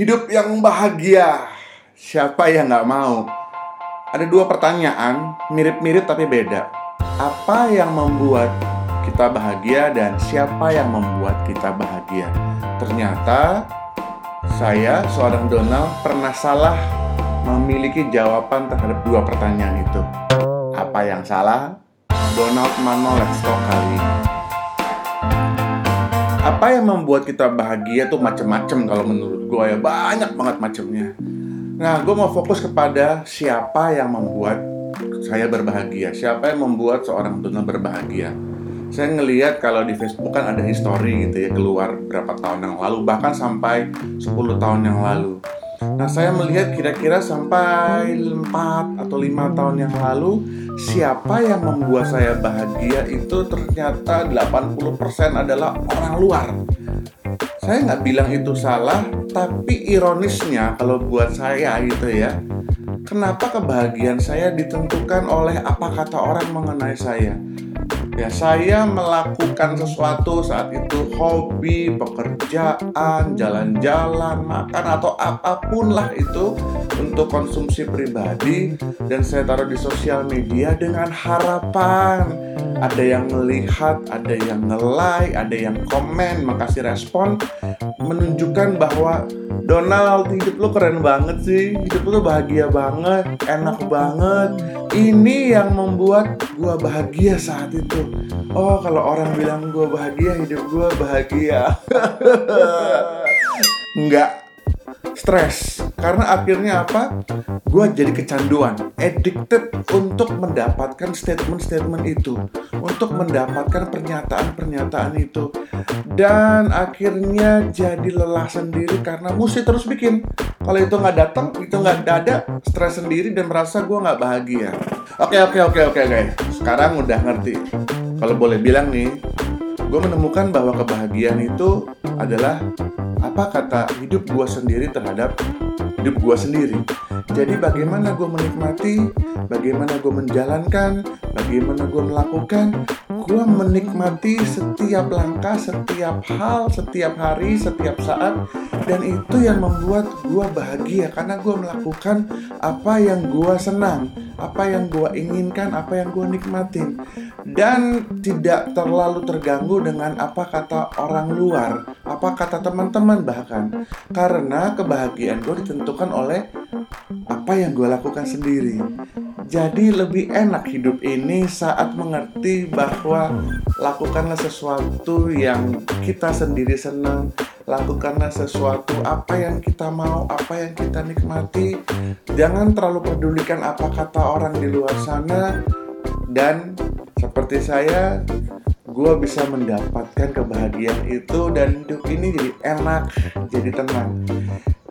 Hidup yang bahagia, siapa yang nggak mau? Ada dua pertanyaan, mirip-mirip tapi beda. Apa yang membuat kita bahagia dan siapa yang membuat kita bahagia? Ternyata saya, seorang Donald, pernah salah memiliki jawaban terhadap dua pertanyaan itu. Apa yang salah? Donald Mano Let's Talk kali ini. Apa yang membuat kita bahagia tuh macem-macem kalau menurut gue ya banyak banget macemnya. Nah, gue mau fokus kepada siapa yang membuat saya berbahagia, siapa yang membuat seorang Donald berbahagia. Saya ngelihat kalau di Facebook kan ada history gitu ya keluar berapa tahun yang lalu bahkan sampai 10 tahun yang lalu. Nah, saya melihat kira-kira sampai 4 atau 5 tahun yang lalu siapa yang membuat saya bahagia itu ternyata 80% adalah orang luar. Saya nggak bilang itu salah, tapi ironisnya kalau buat saya gitu ya, kenapa kebahagiaan saya ditentukan oleh apa kata orang mengenai saya? Ya, saya melakukan sesuatu saat itu hobi, pekerjaan, jalan-jalan, makan atau apa pun lah itu untuk konsumsi pribadi dan saya taruh di sosial media dengan harapan ada yang melihat, ada yang nge-like, ada yang komen, makasih respon menunjukkan bahwa Donald hidup lu keren banget sih, hidup lu bahagia banget, enak banget. Ini yang membuat gua bahagia saat itu. Oh, kalau orang bilang gua bahagia, hidup gua bahagia. Enggak, stres. Karena akhirnya apa? Gue jadi kecanduan addicted untuk mendapatkan statement-statement itu. Untuk mendapatkan pernyataan-pernyataan itu. Dan akhirnya jadi lelah sendiri karena mesti terus bikin. Kalau itu nggak datang itu nggak ada stres sendiri dan merasa gue nggak bahagia. Oke oke oke oke oke. Sekarang udah ngerti kalau boleh bilang nih gue menemukan bahwa kebahagiaan itu adalah apa kata hidup gue sendiri terhadap hidup gue sendiri. Jadi bagaimana gue menikmati, bagaimana gue menjalankan, bagaimana gue melakukan, gue menikmati setiap langkah, setiap hal, setiap hari, setiap saat, dan itu yang membuat gue bahagia karena gue melakukan apa yang gue senang, apa yang gue inginkan, apa yang gue nikmatin dan tidak terlalu terganggu dengan apa kata orang luar, apa kata teman-teman bahkan. Karena kebahagiaan gue ditentukan oleh apa yang gue lakukan sendiri. Jadi lebih enak hidup ini saat mengerti bahwa lakukanlah sesuatu yang kita sendiri senang, lakukanlah sesuatu apa yang kita mau, apa yang kita nikmati. Jangan terlalu pedulikan apa kata orang di luar sana. Dan seperti saya gue bisa mendapatkan kebahagiaan itu dan hidup ini jadi enak jadi tenang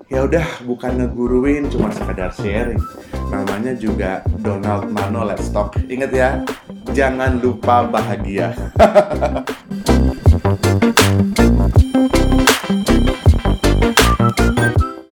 ya udah bukan ngeguruin cuma sekedar sharing. Namanya juga Donald Mano Let's Talk. Inget ya jangan lupa bahagia